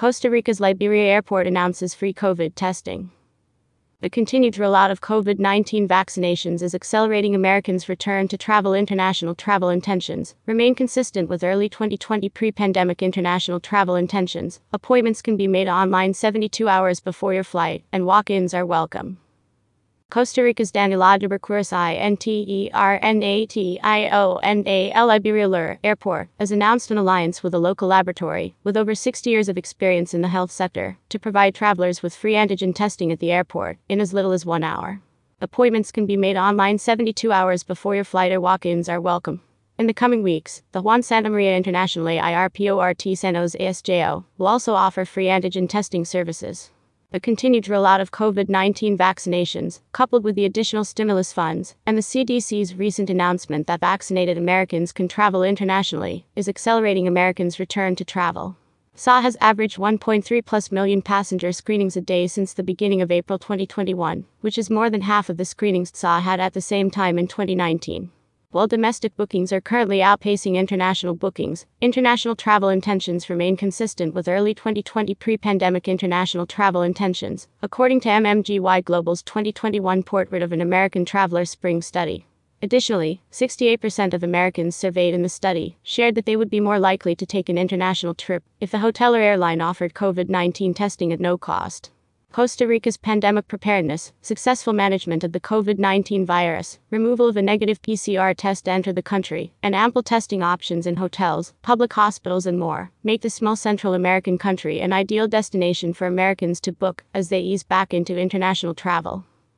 Costa Rica's Liberia Airport announces free COVID testing. The continued rollout of COVID 19 vaccinations is accelerating Americans' return to travel. International travel intentions remain consistent with early 2020 pre pandemic international travel intentions. Appointments can be made online 72 hours before your flight, and walk ins are welcome. Costa Rica's Daniel Oduber Quirós International Liberia Airport has announced an alliance with a local laboratory with over 60 years of experience in the health sector to provide travelers with free antigen testing at the airport in as little as one hour. Appointments can be made online 72 hours before your flight or walk ins are welcome. In the coming weeks, the Juan Santa Maria International AIRPORT San ASJO will also offer free antigen testing services. The continued rollout of COVID 19 vaccinations, coupled with the additional stimulus funds, and the CDC's recent announcement that vaccinated Americans can travel internationally, is accelerating Americans' return to travel. TSA has averaged 1.3 plus million passenger screenings a day since the beginning of April 2021, which is more than half of the screenings TSA had at the same time in 2019. While domestic bookings are currently outpacing international bookings, international travel intentions remain consistent with early 2020 pre pandemic international travel intentions, according to MMGY Global's 2021 Portrait of an American Traveler Spring Study. Additionally, 68% of Americans surveyed in the study shared that they would be more likely to take an international trip if the hotel or airline offered COVID 19 testing at no cost. Costa Rica's pandemic preparedness, successful management of the COVID 19 virus, removal of a negative PCR test to enter the country, and ample testing options in hotels, public hospitals, and more make the small Central American country an ideal destination for Americans to book as they ease back into international travel.